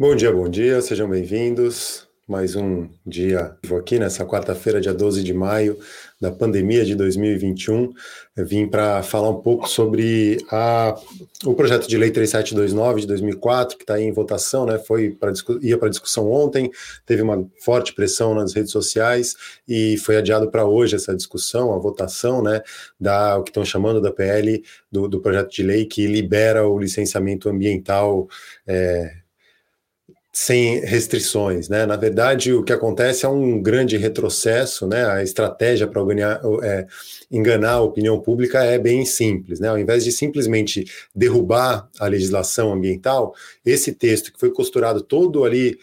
Bom dia, bom dia, sejam bem-vindos. Mais um dia aqui nessa quarta-feira, dia 12 de maio, da pandemia de 2021. Eu vim para falar um pouco sobre a, o projeto de lei 3729 de 2004, que está em votação, né? Foi pra, ia para discussão ontem, teve uma forte pressão nas redes sociais e foi adiado para hoje essa discussão, a votação, né? Da o que estão chamando da PL do, do projeto de lei que libera o licenciamento ambiental. É, sem restrições, né? Na verdade, o que acontece é um grande retrocesso, né? A estratégia para é, enganar a opinião pública é bem simples, né? Ao invés de simplesmente derrubar a legislação ambiental, esse texto que foi costurado todo ali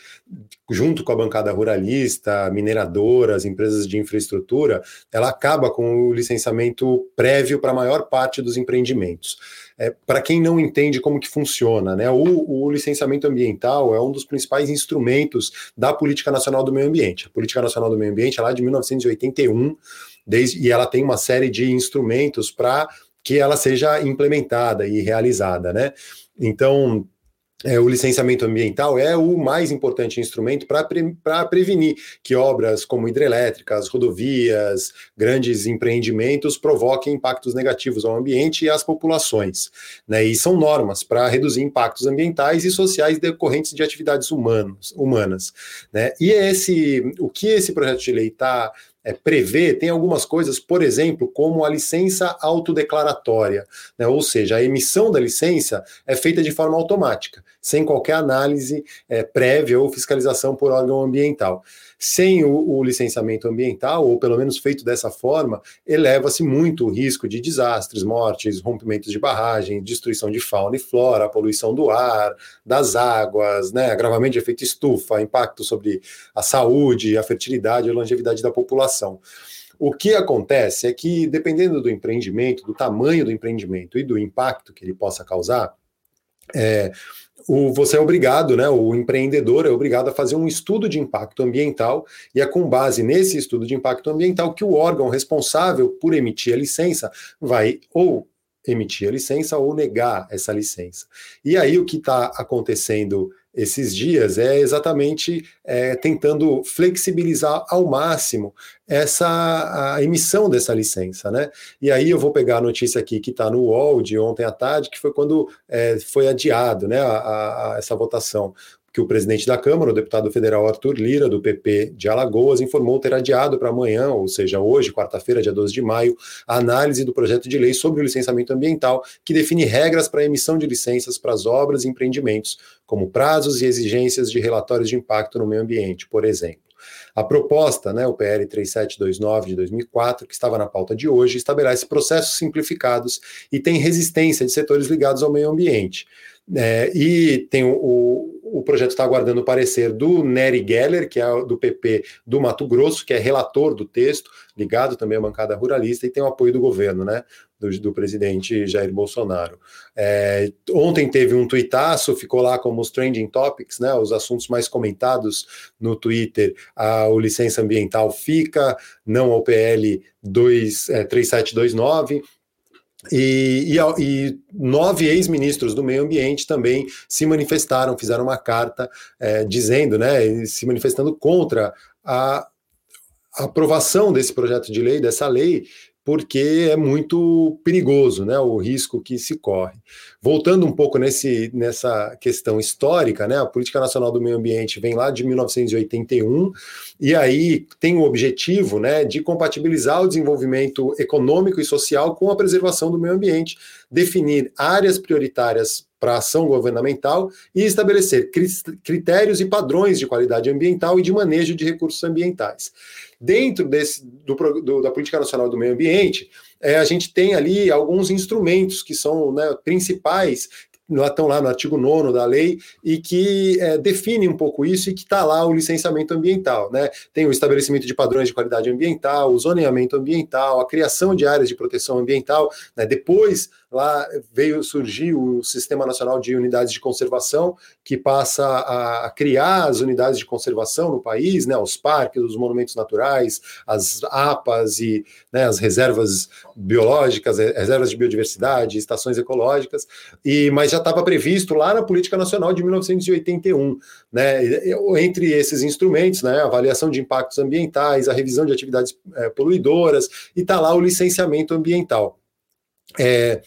junto com a bancada ruralista, mineradoras, empresas de infraestrutura, ela acaba com o licenciamento prévio para a maior parte dos empreendimentos é, para quem não entende como que funciona, né, o, o, licenciamento ambiental é um dos principais instrumentos da Política Nacional do Meio Ambiente. A Política Nacional do Meio Ambiente é lá de 1981, desde, e ela tem uma série de instrumentos para que ela seja implementada e realizada, né? Então, é, o licenciamento ambiental é o mais importante instrumento para pre, prevenir que obras como hidrelétricas, rodovias, grandes empreendimentos provoquem impactos negativos ao ambiente e às populações. Né? E são normas para reduzir impactos ambientais e sociais decorrentes de atividades humanos, humanas. Né? E esse, o que esse projeto de lei está é, prevê, tem algumas coisas, por exemplo, como a licença autodeclaratória, né? ou seja, a emissão da licença é feita de forma automática, sem qualquer análise é, prévia ou fiscalização por órgão ambiental. Sem o, o licenciamento ambiental, ou pelo menos feito dessa forma, eleva-se muito o risco de desastres, mortes, rompimentos de barragem, destruição de fauna e flora, poluição do ar, das águas, né, agravamento de efeito estufa, impacto sobre a saúde, a fertilidade e a longevidade da população. O que acontece é que, dependendo do empreendimento, do tamanho do empreendimento e do impacto que ele possa causar, é, o, você é obrigado, né, o empreendedor é obrigado a fazer um estudo de impacto ambiental, e é com base nesse estudo de impacto ambiental que o órgão responsável por emitir a licença vai ou emitir a licença ou negar essa licença. E aí o que está acontecendo esses dias é exatamente é, tentando flexibilizar ao máximo essa a emissão dessa licença, né? E aí eu vou pegar a notícia aqui que está no UOL de ontem à tarde, que foi quando é, foi adiado, né, a, a, essa votação que o presidente da Câmara, o deputado federal Arthur Lira, do PP de Alagoas, informou ter adiado para amanhã, ou seja, hoje, quarta-feira, dia 12 de maio, a análise do projeto de lei sobre o licenciamento ambiental, que define regras para a emissão de licenças para as obras e empreendimentos, como prazos e exigências de relatórios de impacto no meio ambiente, por exemplo. A proposta, né, o PL 3729 de 2004, que estava na pauta de hoje, estabelece processos simplificados e tem resistência de setores ligados ao meio ambiente. É, e tem o, o projeto está aguardando o parecer do Nery Geller, que é do PP do Mato Grosso, que é relator do texto, ligado também à bancada ruralista, e tem o apoio do governo, né? Do, do presidente Jair Bolsonaro. É, ontem teve um tuitaço, ficou lá como os trending topics, né? Os assuntos mais comentados no Twitter. A, o licença ambiental fica, não ao PL 2, é, 3729 e, e, e, nove ex-ministros do meio ambiente também se manifestaram, fizeram uma carta é, dizendo, né, se manifestando contra a aprovação desse projeto de lei, dessa lei, porque é muito perigoso, né, o risco que se corre. Voltando um pouco nesse, nessa questão histórica, né, a Política Nacional do Meio Ambiente vem lá de 1981 e aí tem o objetivo, né, de compatibilizar o desenvolvimento econômico e social com a preservação do meio ambiente, definir áreas prioritárias para ação governamental e estabelecer critérios e padrões de qualidade ambiental e de manejo de recursos ambientais. Dentro desse, do, do, da Política Nacional do Meio Ambiente, é, a gente tem ali alguns instrumentos que são né, principais estão lá no artigo 9 da lei e que é, define um pouco isso e que está lá o licenciamento ambiental. Né? Tem o estabelecimento de padrões de qualidade ambiental, o zoneamento ambiental, a criação de áreas de proteção ambiental, né? depois lá veio surgir o Sistema Nacional de Unidades de Conservação, que passa a, criar as unidades de conservação no país, né, os parques, os monumentos naturais, as APAs e né, as reservas biológicas, reservas de biodiversidade, estações ecológicas, e mas já estava previsto lá na Política Nacional de 1981, né, entre esses instrumentos, né, avaliação de impactos ambientais, a revisão de atividades é, poluidoras, e está lá o licenciamento ambiental. É,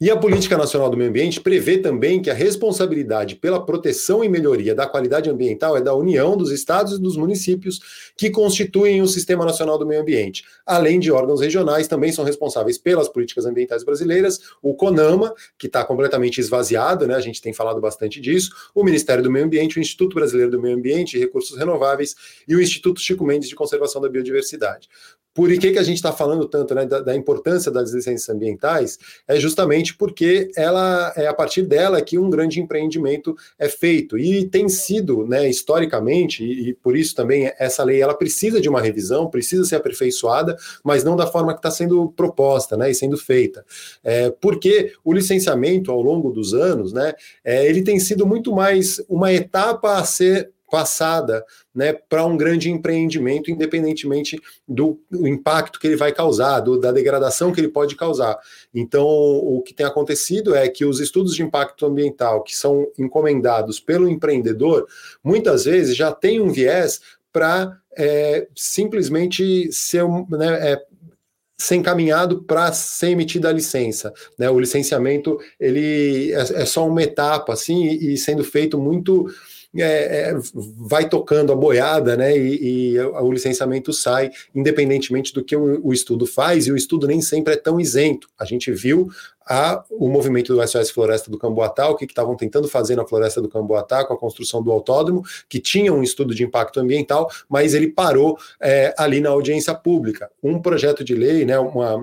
e a Política Nacional do Meio Ambiente prevê também que a responsabilidade pela proteção e melhoria da qualidade ambiental é da União, dos estados e dos municípios que constituem o Sistema Nacional do Meio Ambiente. Além de órgãos regionais, também são responsáveis pelas políticas ambientais brasileiras, o CONAMA, que está completamente esvaziado, né? a gente tem falado bastante disso, o Ministério do Meio Ambiente, o Instituto Brasileiro do Meio Ambiente e Recursos Renováveis e o Instituto Chico Mendes de Conservação da Biodiversidade. Por que, que a gente está falando tanto né, da, da, importância das licenças ambientais? É justamente porque ela é a partir dela que um grande empreendimento é feito e tem sido, né, historicamente, e, e por isso também essa lei ela precisa de uma revisão, precisa ser aperfeiçoada, mas não da forma que está sendo proposta, né, e sendo feita. É, porque o licenciamento ao longo dos anos, né, é, ele tem sido muito mais uma etapa a ser passada né, para um grande empreendimento, independentemente do impacto que ele vai causar, do, da degradação que ele pode causar. Então, o que tem acontecido é que os estudos de impacto ambiental que são encomendados pelo empreendedor, muitas vezes já têm um viés para é, simplesmente ser, né, é, ser encaminhado para ser emitida a licença. Né? O licenciamento ele é, é, só uma etapa, assim, e sendo feito muito é, é, vai tocando a boiada, né? E, e, o licenciamento sai, independentemente do que o, o, estudo faz, e o estudo nem sempre é tão isento. A gente viu a, o movimento do SOS Floresta do Camboatá, o que estavam tentando fazer na Floresta do Camboatá com a construção do autódromo, que tinha um estudo de impacto ambiental, mas ele parou é, ali na audiência pública. Um projeto de lei, né? Uma,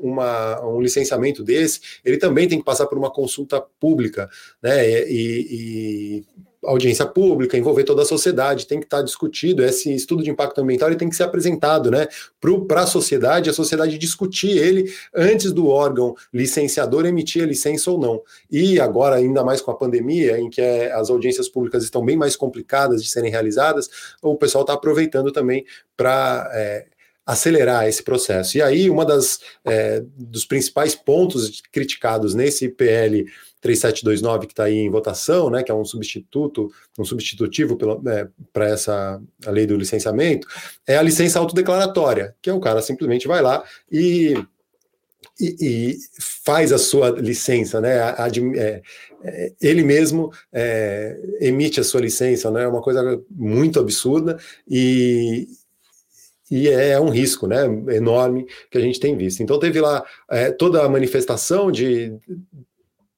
uma, um licenciamento desse, ele também tem que passar por uma consulta pública, né? E, e audiência pública, envolver toda a sociedade, tem que estar discutido. Esse estudo de impacto ambiental ele tem que ser apresentado né, para a sociedade, a sociedade discutir ele antes do órgão licenciador emitir a licença ou não. E agora, ainda mais com a pandemia, em que é, as audiências públicas estão bem mais complicadas de serem realizadas, o pessoal está aproveitando também para. É, acelerar esse processo. E aí, uma das é, dos principais pontos criticados nesse PL 3729 que está aí em votação, né, que é um substituto, um substitutivo para é, essa lei do licenciamento, é a licença autodeclaratória, que é o cara simplesmente vai lá e, e, e faz a sua licença, né? é, é, ele mesmo é, emite a sua licença, né? É uma coisa muito absurda e, e é um risco né, enorme que a gente tem visto. Então, teve lá é, toda a manifestação de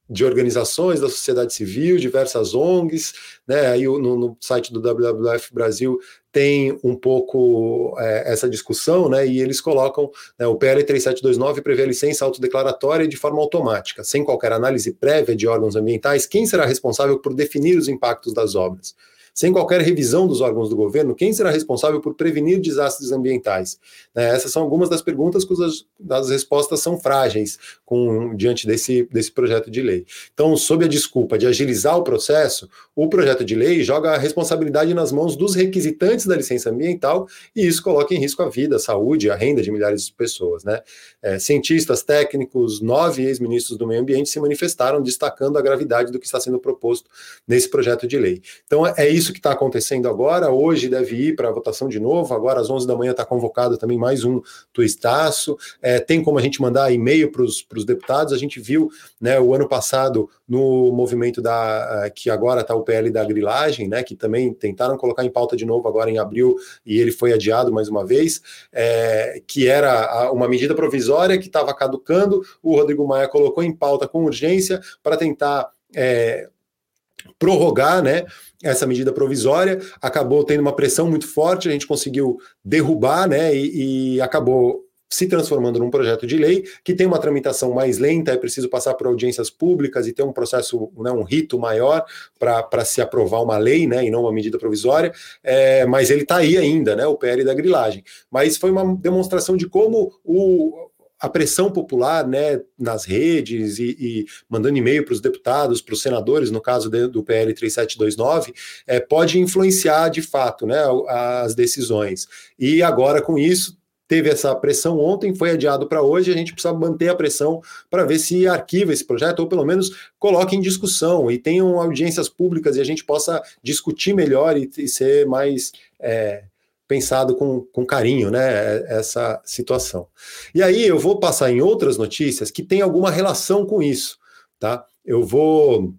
de organizações da sociedade civil, diversas ONGs, né? Aí no, no site do WWF Brasil tem um pouco é, essa discussão, né? E eles colocam né, o PL 3729 prevê a licença autodeclaratória de forma automática, sem qualquer análise prévia de órgãos ambientais. Quem será responsável por definir os impactos das obras? Sem qualquer revisão dos órgãos do governo, quem será responsável por prevenir desastres ambientais? Né, essas são algumas das perguntas cujas as respostas são frágeis com, diante desse, desse projeto de lei. Então, sob a desculpa de agilizar o processo, o projeto de lei joga a responsabilidade nas mãos dos requisitantes da licença ambiental e isso coloca em risco a vida, a saúde, a renda de milhares de pessoas. Né? É, cientistas, técnicos, nove ex-ministros do meio ambiente se manifestaram destacando a gravidade do que está sendo proposto nesse projeto de lei. Então, é isso isso que está acontecendo agora. Hoje deve ir para a votação de novo. Agora, às 11 da manhã, está convocado também mais um twistaço. É, tem como a gente mandar e-mail para os deputados. A gente viu né, o ano passado no movimento da que agora está o PL da grilagem, né, que também tentaram colocar em pauta de novo agora em abril e ele foi adiado mais uma vez, é, que era uma medida provisória que estava caducando. O Rodrigo Maia colocou em pauta com urgência para tentar é, prorrogar né, essa medida provisória, acabou tendo uma pressão muito forte, a gente conseguiu derrubar né, e, e acabou se transformando num projeto de lei que tem uma tramitação mais lenta, é preciso passar por audiências públicas e ter um processo, né, um rito maior para se aprovar uma lei, né, e não uma medida provisória, é, mas ele está aí ainda, né, o PL da grilagem. Mas foi uma demonstração de como o, a pressão popular né, nas redes e, e mandando e-mail para os deputados, para os senadores, no caso de, do PL 3729, é, pode influenciar de fato né, as decisões. E agora, com isso, teve essa pressão ontem, foi adiado para hoje, a gente precisa manter a pressão para ver se arquiva esse projeto, ou pelo menos coloque em discussão e tenham audiências públicas e a gente possa discutir melhor e, e ser mais. É, pensado com, com carinho, né, essa situação. E aí eu vou passar em outras notícias que tem alguma relação com isso, tá? Eu vou...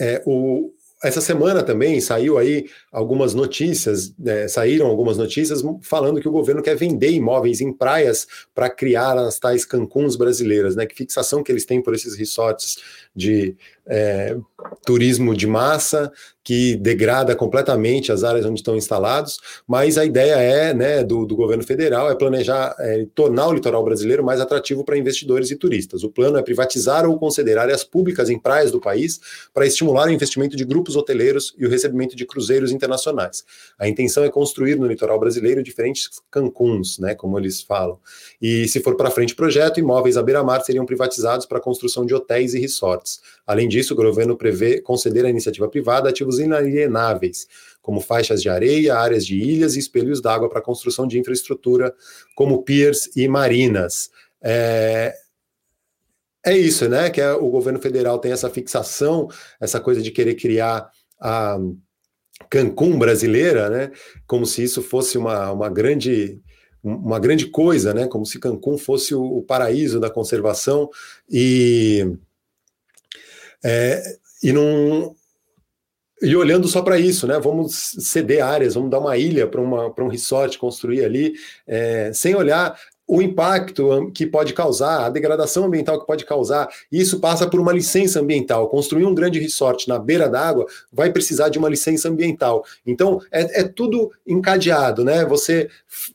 É, o, essa semana também saiu aí algumas notícias, né, saíram algumas notícias falando que o governo quer vender imóveis em praias para criar as tais Cancuns brasileiras, né? Que fixação que eles têm por esses resorts de é, turismo de massa que degrada completamente as áreas onde estão instalados, mas a ideia é, né, do, do governo federal é planejar é, tornar o litoral brasileiro mais atrativo para investidores e turistas. O plano é privatizar ou conceder áreas públicas em praias do país para estimular o investimento de grupos hoteleiros e o recebimento de cruzeiros internacionais. A intenção é construir no litoral brasileiro diferentes Cancuns, né, como eles falam. E se for para frente o projeto, imóveis à beira-mar seriam privatizados para a construção de hotéis e resorts. Além disso, o governo prevê conceder à iniciativa privada ativos inalienáveis, como faixas de areia, áreas de ilhas e espelhos d'água para a construção de infraestrutura, como piers e marinas. É, é isso, né? Que é, o governo federal tem essa fixação, essa coisa de querer criar a Cancún brasileira, né? Como se isso fosse uma, uma grande uma grande coisa, né? Como se Cancún fosse o, o paraíso da conservação e é, e não e olhando só para isso, né? Vamos ceder áreas, vamos dar uma ilha para um resort construir ali, é, sem olhar o impacto que pode causar, a degradação ambiental que pode causar. Isso passa por uma licença ambiental. Construir um grande resort na beira d'água vai precisar de uma licença ambiental. Então, é, é tudo encadeado, né? Você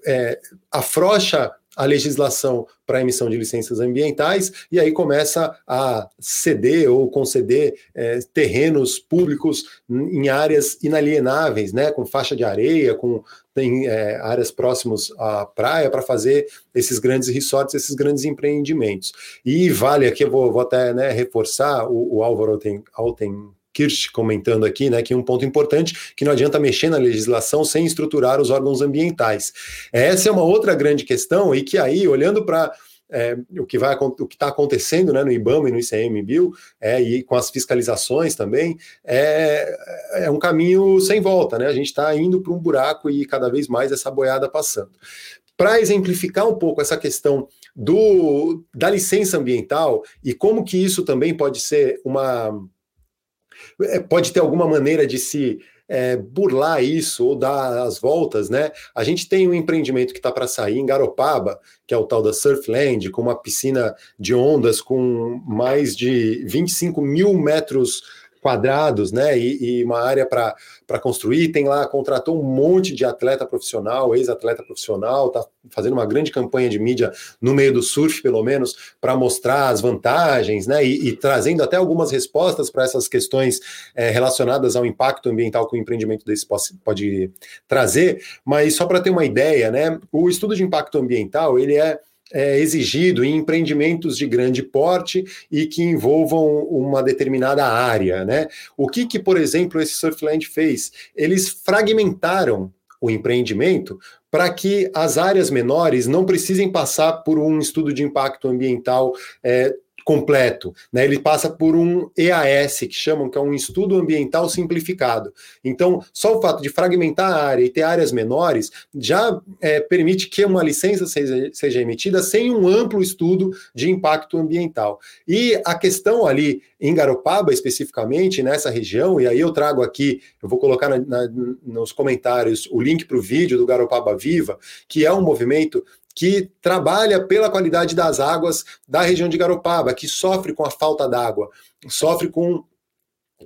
é, afrouxa a legislação para emissão de licenças ambientais e aí começa a ceder ou conceder é, terrenos públicos em áreas inalienáveis, né, com faixa de areia, com tem é, áreas próximas à praia para fazer esses grandes resorts, esses grandes empreendimentos. E vale aqui, eu vou, vou até né, reforçar o, o Álvaro Alten, Alten Kirsch comentando aqui, né, que um ponto importante que não adianta mexer na legislação sem estruturar os órgãos ambientais. Essa é uma outra grande questão e que aí, olhando para é, o que vai o que está acontecendo né, no IBAMA e no ICMBio, é, e com as fiscalizações também, é, é um caminho sem volta, né? A gente está indo para um buraco e cada vez mais essa boiada passando. Para exemplificar um pouco essa questão do, da licença ambiental e como que isso também pode ser uma é, pode ter alguma maneira de se é, burlar isso ou dar as voltas, né? A gente tem um empreendimento que está para sair em Garopaba, que é o tal da Surfland, com uma piscina de ondas com mais de 25 mil metros quadrados, né? E, e uma área para construir. Tem lá, contratou um monte de atleta profissional, ex-atleta profissional, tá fazendo uma grande campanha de mídia no meio do surf, pelo menos, para mostrar as vantagens, né? E, e, trazendo até algumas respostas para essas questões é, relacionadas ao impacto ambiental que o empreendimento desse pode, pode trazer. Mas só para ter uma ideia, né? O estudo de impacto ambiental ele é é, exigido em empreendimentos de grande porte e que envolvam uma determinada área. Né? O que, que, por exemplo, esse Surfland fez? Eles fragmentaram o empreendimento para que as áreas menores não precisem passar por um estudo de impacto ambiental é, completo. Né? Ele passa por um EAS, que chamam que é um estudo ambiental simplificado. Então, só o fato de fragmentar a área e ter áreas menores já é, permite que uma licença seja, seja emitida sem um amplo estudo de impacto ambiental. E a questão ali em Garopaba, especificamente, nessa região, e aí eu trago aqui, eu vou colocar na, na, nos comentários o link para o vídeo do Garopaba Viva, que é um movimento que trabalha pela qualidade das águas da região de Garopaba, que sofre com a falta d'água, sofre com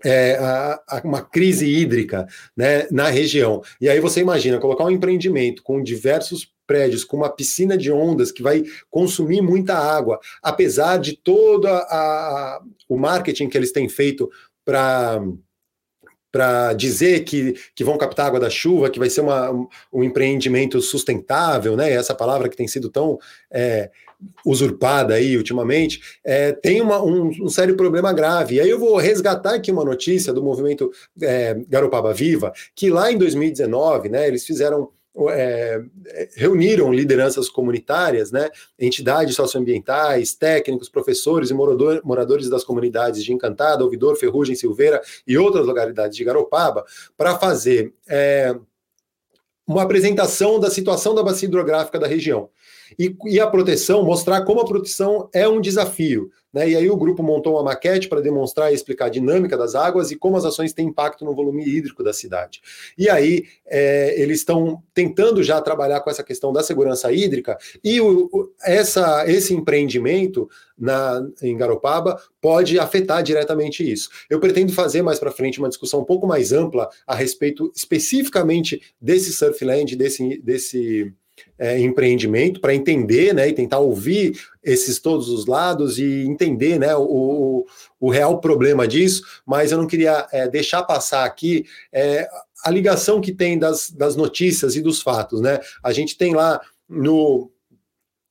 é, a, a, uma crise hídrica né, na região. E aí você imagina colocar um empreendimento com diversos prédios, com uma piscina de ondas que vai consumir muita água, apesar de todo a, o marketing que eles têm feito para para dizer que, que vão captar água da chuva, que vai ser uma, um empreendimento sustentável, né? Essa palavra que tem sido tão é, usurpada aí ultimamente, é, tem uma, um, um, sério problema grave. E aí eu vou resgatar aqui uma notícia do movimento é, Garopaba Viva, que lá em 2019, né, eles fizeram é, reuniram lideranças comunitárias, né, entidades socioambientais, técnicos, professores e morador, moradores das comunidades de Encantada, Ouvidor, Ferrugem, Silveira e outras localidades de Garopaba para fazer é, uma apresentação da situação da bacia hidrográfica da região. E, e, a proteção, mostrar como a proteção é um desafio. Né? E aí o grupo montou uma maquete para demonstrar e explicar a dinâmica das águas e como as ações têm impacto no volume hídrico da cidade. E aí é, eles estão tentando já trabalhar com essa questão da segurança hídrica e o, o, essa, esse empreendimento na, em Garopaba pode afetar diretamente isso. Eu pretendo fazer mais para frente uma discussão um pouco mais ampla a respeito especificamente desse surfland, desse, desse é, empreendimento para entender, né, e tentar ouvir esses todos os lados e entender, né, o, o real problema disso. Mas eu não queria é, deixar passar aqui é, a ligação que tem das, das notícias e dos fatos, né? A gente tem lá no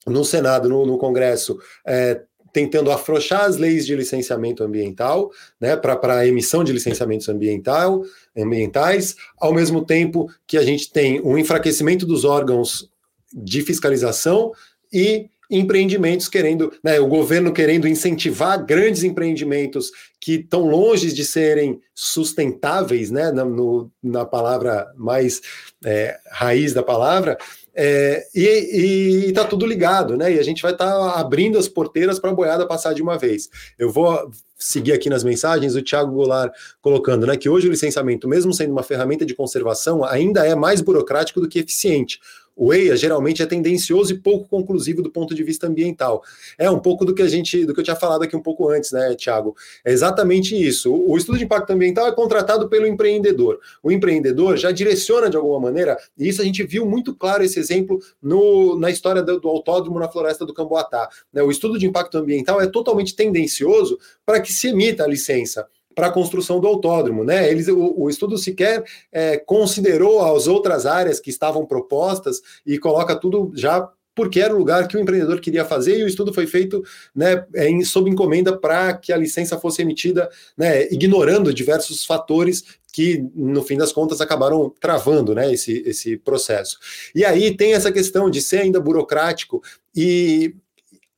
no Senado, no, no Congresso, é, tentando afrouxar as leis de licenciamento ambiental, né, para emissão de licenciamentos ambiental, ambientais, ao mesmo tempo que a gente tem um enfraquecimento dos órgãos de fiscalização e empreendimentos querendo, né, o governo querendo incentivar grandes empreendimentos que estão longe de serem sustentáveis, né, na, no, na palavra mais é, raiz da palavra, é, e está tudo ligado, né? E a gente vai estar tá abrindo as porteiras para a boiada passar de uma vez. Eu vou seguir aqui nas mensagens o Thiago Goulart colocando né, que hoje o licenciamento, mesmo sendo uma ferramenta de conservação, ainda é mais burocrático do que eficiente. O EIA geralmente é tendencioso e pouco conclusivo do ponto de vista ambiental. É um pouco do que a gente, do que eu tinha falado aqui um pouco antes, né, Tiago? É exatamente isso. O estudo de impacto ambiental é contratado pelo empreendedor. O empreendedor já direciona de alguma maneira, e isso a gente viu muito claro esse exemplo no, na história do, do autódromo na floresta do Camboatá. Né? O estudo de impacto ambiental é totalmente tendencioso para que se emita a licença para a construção do autódromo. Né? Eles, o, o estudo sequer é, considerou as outras áreas que estavam propostas e coloca tudo já porque era o lugar que o empreendedor queria fazer e o estudo foi feito né, em, sob encomenda para que a licença fosse emitida, né, ignorando diversos fatores que, no fim das contas, acabaram travando né, esse, esse processo. E aí tem essa questão de ser ainda burocrático e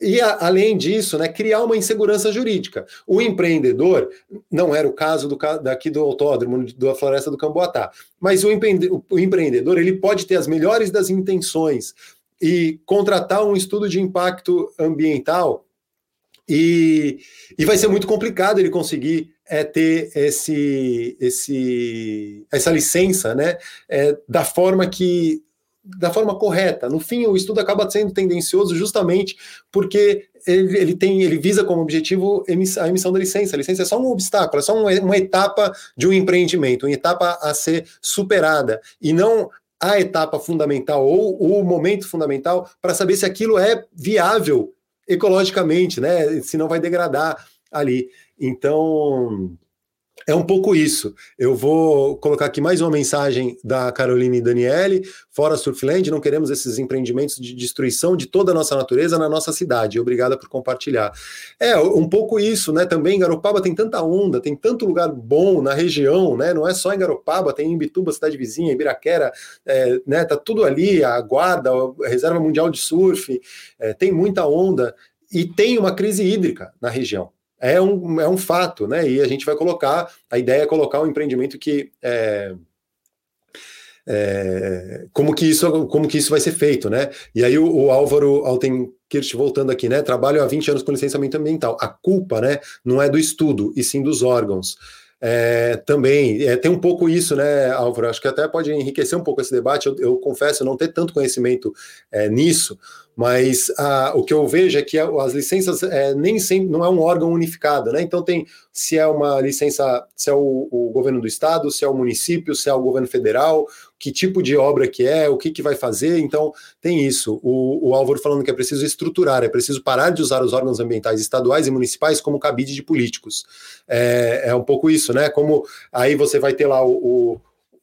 e além disso, né, criar uma insegurança jurídica. O empreendedor, não era o caso do, daqui do autódromo da Floresta do Camboatá, mas o, empre, o empreendedor ele pode ter as melhores das intenções e contratar um estudo de impacto ambiental e, e vai ser muito complicado ele conseguir é, ter esse, esse, essa licença né, é, da forma que da forma correta. No fim, o estudo acaba sendo tendencioso justamente porque ele, ele tem, ele visa como objetivo a emissão da licença. A licença é só um obstáculo, é só uma, etapa de um empreendimento, uma etapa a ser superada e não a etapa fundamental ou o momento fundamental para saber se aquilo é viável ecologicamente, né? Se não vai degradar ali. Então, é um pouco isso. Eu vou colocar aqui mais uma mensagem da Caroline e Daniele. Fora Surfland, não queremos esses empreendimentos de destruição de toda a nossa natureza na nossa cidade. Obrigada por compartilhar. É, um pouco isso, né? Também Garopaba tem tanta onda, tem tanto lugar bom na região, né? Não é só em Garopaba, tem em Bituba, cidade vizinha, Ibiraquera, é, né? Tá tudo ali, a Guarda, a Reserva Mundial de Surf, é, tem muita onda e tem uma crise hídrica na região é um, é um fato, né? E a gente vai colocar, a ideia é colocar um empreendimento que é, é, como que isso como que isso vai ser feito, né? E aí o, o Álvaro Altenkirch voltando aqui, né? Trabalho há 20 anos com licenciamento ambiental. A culpa, né, não é do estudo, e sim dos órgãos. É, também é, tem um pouco isso, né, Álvaro? Acho que até pode enriquecer um pouco esse debate. Eu, eu confesso não ter tanto conhecimento é, nisso, mas ah, o que eu vejo é que as licenças é, nem sempre não é um órgão unificado, né? Então tem se é uma licença, se é o, o, governo do estado, se é o município, se é o governo federal, que tipo de obra que é, o que, que vai fazer. Então, tem isso. O, o Álvaro falando que é preciso estruturar, é preciso parar de usar os órgãos ambientais estaduais e municipais como cabide de políticos. É, é um pouco isso, né? Como aí você vai ter lá o,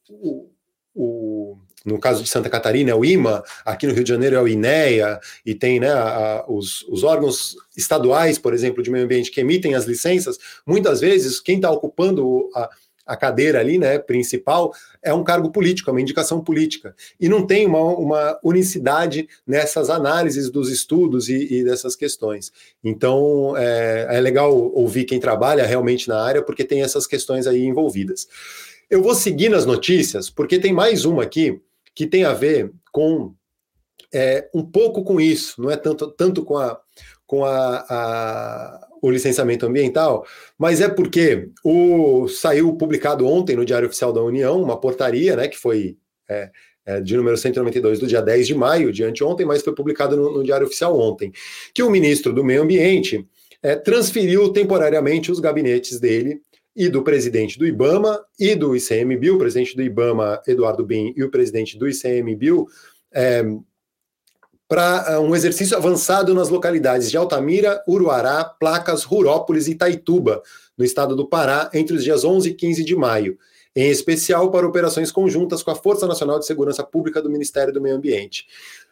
o, o no caso de Santa Catarina é o IMA, aqui no Rio de Janeiro é o INEA, e tem né, a, os, os, órgãos estaduais, por exemplo, de meio ambiente, que emitem as licenças, muitas vezes quem está ocupando a, a cadeira ali, né, principal, é um cargo político, é uma indicação política. E não tem uma, uma unicidade nessas análises dos estudos e, e dessas questões. Então, é, é legal ouvir quem trabalha realmente na área, porque tem essas questões aí envolvidas. Eu vou seguir nas notícias, porque tem mais uma aqui que tem a ver com é, um pouco com isso, não é tanto, tanto com, a, com a, a, o licenciamento ambiental, mas é porque o, saiu publicado ontem no Diário Oficial da União uma portaria, né, que foi é, é, de número 192 do dia 10 de maio, de anteontem, mas foi publicado no, no Diário Oficial ontem, que o ministro do Meio Ambiente é, transferiu temporariamente os gabinetes dele e do presidente do IBAMA e do ICMBio, o presidente do IBAMA, Eduardo Bin, e o presidente do ICMBio, para é, um exercício avançado nas localidades de Altamira, Uruará, Placas, Rurópolis e Itaituba, no estado do Pará, entre os dias 11 e 15 de maio, em especial para operações conjuntas com a Força Nacional de Segurança Pública do Ministério do Meio Ambiente.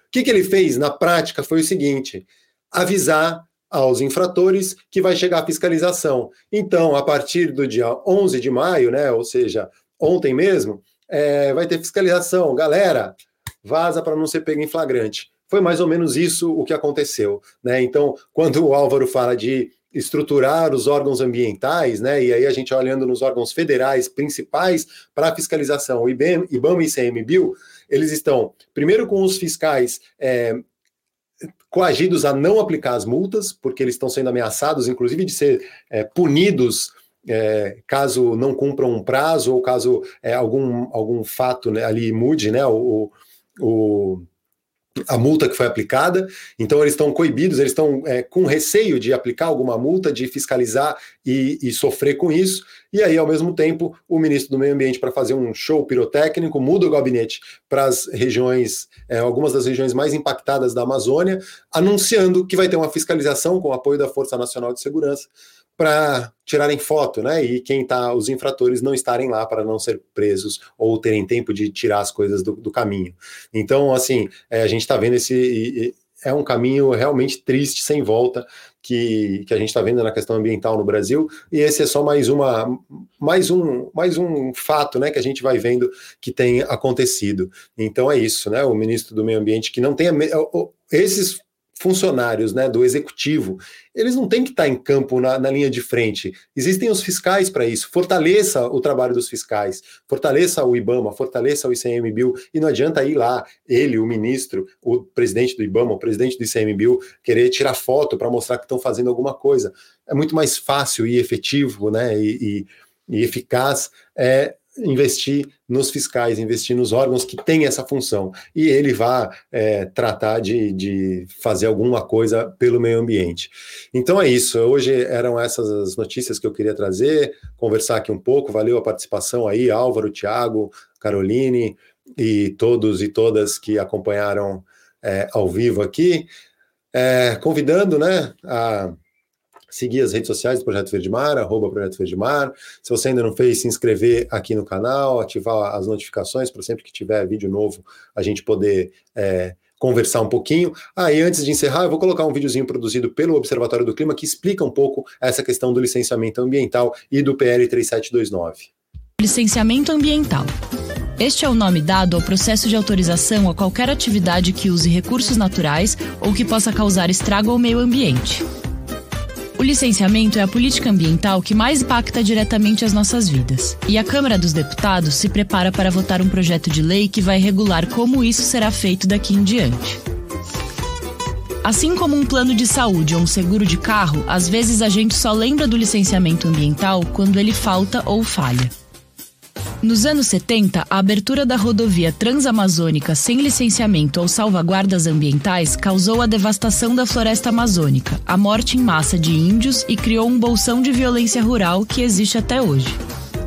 O que, que ele fez na prática foi o seguinte: avisar aos infratores que vai chegar a fiscalização. Então, a partir do dia 11 de maio, né, ou seja, ontem mesmo, é, vai ter fiscalização. Galera, vaza para não ser pego em flagrante. Foi mais ou menos isso o que aconteceu. Né? Então, quando o Álvaro fala de estruturar os órgãos ambientais, né? E aí a gente olhando nos órgãos federais principais para fiscalização, o IBAMA e ICMBio, eles estão primeiro com os fiscais é, coagidos a não aplicar as multas, porque eles estão sendo ameaçados, inclusive, de ser é, punidos é, caso não cumpram um prazo ou caso é, algum, algum fato né, ali mude né, o, o, a multa que foi aplicada, então eles estão coibidos, eles estão é, com receio de aplicar alguma multa, de fiscalizar e, e, sofrer com isso, e aí, ao mesmo tempo, o ministro do Meio Ambiente, para fazer um show pirotécnico, muda o gabinete para as regiões, é, algumas das regiões mais impactadas da Amazônia, anunciando que vai ter uma fiscalização com apoio da Força Nacional de Segurança para tirarem foto, né? E quem tá, os infratores não estarem lá para não ser presos ou terem tempo de tirar as coisas do, do caminho. Então, assim, é, a gente está vendo esse. É um caminho realmente triste, sem volta, que, que a gente está vendo na questão ambiental no Brasil, e esse é só mais uma mais um mais um fato né, que a gente vai vendo que tem acontecido. Então é isso, né? O ministro do Meio Ambiente que não tem esses funcionários né, do executivo, eles não têm que estar em campo na, na linha de frente. Existem os fiscais para isso. Fortaleça o trabalho dos fiscais, fortaleça o IBAMA, fortaleça o ICMBio, e não adianta ir lá, ele, o ministro, o presidente do IBAMA, o presidente do ICMBio, querer tirar foto para mostrar que estão fazendo alguma coisa. É muito mais fácil e efetivo né, e, e, e eficaz é, investir nos fiscais, investir nos órgãos que têm essa função, e ele vá é, tratar de, de fazer alguma coisa pelo meio ambiente. Então é isso, hoje eram essas as notícias que eu queria trazer, conversar aqui um pouco, valeu a participação aí, Álvaro, Tiago, Caroline e todos e todas que acompanharam é, ao vivo aqui, é, convidando né, a seguir as redes sociais do Projeto Verde Mar, arroba Projeto Verde Mar. Se você ainda não fez, se inscrever aqui no canal, ativar as notificações para sempre que tiver vídeo novo a gente poder é, conversar um pouquinho. Ah, e antes de encerrar, eu vou colocar um videozinho produzido pelo Observatório do Clima que explica um pouco essa questão do licenciamento ambiental e do PL 3729. Licenciamento ambiental. Este é o nome dado ao processo de autorização a qualquer atividade que use recursos naturais ou que possa causar estrago ao meio ambiente. O licenciamento é a política ambiental que mais impacta diretamente as nossas vidas. E a Câmara dos Deputados se prepara para votar um projeto de lei que vai regular como isso será feito daqui em diante. Assim como um plano de saúde ou um seguro de carro, às vezes a gente só lembra do licenciamento ambiental quando ele falta ou falha. Nos anos 70, a abertura da rodovia transamazônica sem licenciamento ou salvaguardas ambientais causou a devastação da floresta amazônica, a morte em massa de índios e criou um bolsão de violência rural que existe até hoje.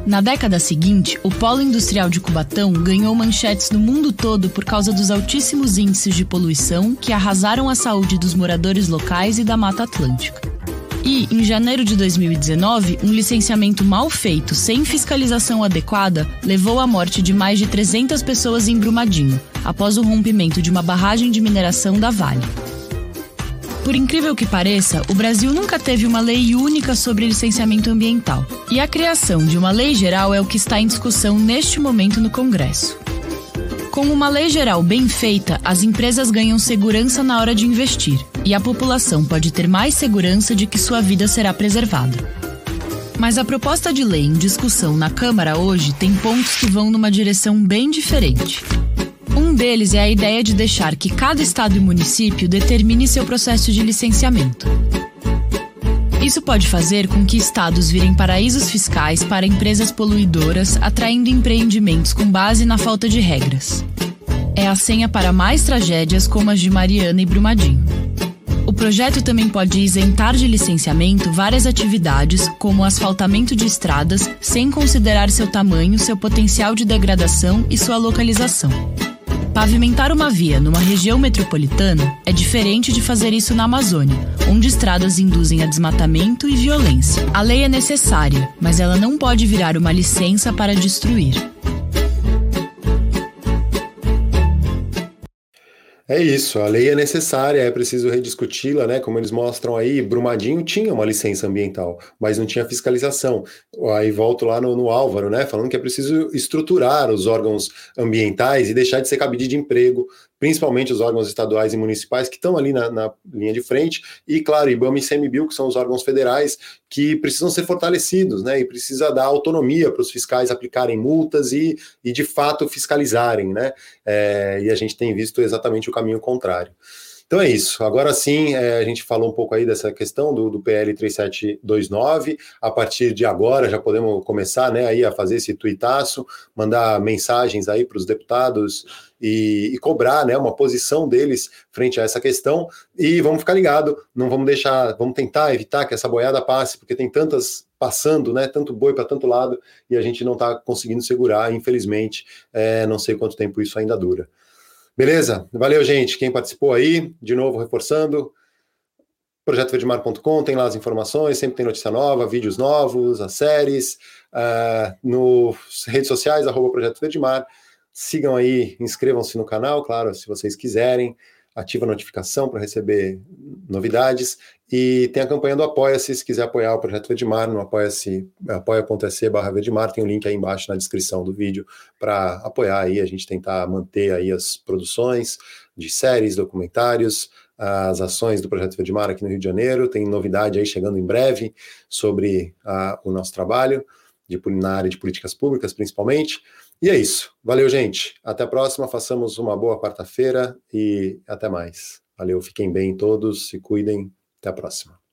Na década seguinte, o polo industrial de Cubatão ganhou manchetes no mundo todo por causa dos altíssimos índices de poluição que arrasaram a saúde dos moradores locais e da Mata Atlântica. E, em janeiro de 2019, um licenciamento mal feito, sem fiscalização adequada, levou à morte de mais de 300 pessoas em Brumadinho, após o rompimento de uma barragem de mineração da Vale. Por incrível que pareça, o Brasil nunca teve uma lei única sobre licenciamento ambiental. E a criação de uma lei geral é o que está em discussão neste momento no Congresso. Com uma lei geral bem feita, as empresas ganham segurança na hora de investir e a população pode ter mais segurança de que sua vida será preservada. Mas a proposta de lei em discussão na Câmara hoje tem pontos que vão numa direção bem diferente. Um deles é a ideia de deixar que cada estado e município determine seu processo de licenciamento. Isso pode fazer com que estados virem paraísos fiscais para empresas poluidoras, atraindo empreendimentos com base na falta de regras. É a senha para mais tragédias como as de Mariana e Brumadinho. O projeto também pode isentar de licenciamento várias atividades, como o asfaltamento de estradas, sem considerar seu tamanho, seu potencial de degradação e sua localização. Pavimentar uma via numa região metropolitana é diferente de fazer isso na Amazônia, onde estradas induzem a desmatamento e violência. A lei é necessária, mas ela não pode virar uma licença para destruir. É isso, a lei é necessária, é preciso rediscuti-la, né? Como eles mostram aí, Brumadinho tinha uma licença ambiental, mas não tinha fiscalização. Aí volto lá no, no Álvaro, né? Falando que é preciso estruturar os órgãos ambientais e deixar de ser cabide de emprego, principalmente os órgãos estaduais e municipais que estão ali na, na linha de frente, e claro, IBAMA e CMBio, que são os órgãos federais que precisam ser fortalecidos, né? E precisa dar autonomia para os fiscais aplicarem multas e, e de fato fiscalizarem, né? É, e a gente tem visto exatamente o caminho contrário. Então é isso. Agora sim, é, a gente falou um pouco aí dessa questão do, do, PL 3729. A partir de agora já podemos começar né, aí a fazer esse tuitaço, mandar mensagens aí para os deputados e, e, cobrar né, uma posição deles frente a essa questão. E vamos ficar ligado, não vamos deixar, vamos tentar evitar que essa boiada passe, porque tem tantas passando, né? Tanto boi para tanto lado e a gente não está conseguindo segurar, infelizmente. É, não sei quanto tempo isso ainda dura. Beleza? Valeu, gente. Quem participou aí, de novo reforçando, projetoverdemar.com, tem lá as informações, sempre tem notícia nova, vídeos novos, as séries, uh, nos redes sociais, arroba Projeto. Sigam aí, inscrevam-se no canal, claro, se vocês quiserem ativa a notificação para receber novidades e tem a campanha do Apoia-se, se quiser apoiar o Projeto Vedmar, no apoia-se, apoia.se barra Vedmar, tem um link aí embaixo na descrição do vídeo para apoiar aí, a gente tentar manter aí as produções de séries, documentários, as ações do Projeto Vedmar aqui no Rio de Janeiro, tem novidade aí chegando em breve sobre a, o nosso trabalho, de, na área de políticas públicas principalmente, e é isso. Valeu, gente. Até a próxima. Façamos uma boa quarta-feira e até mais. Valeu, fiquem bem todos, se cuidem. Até a próxima.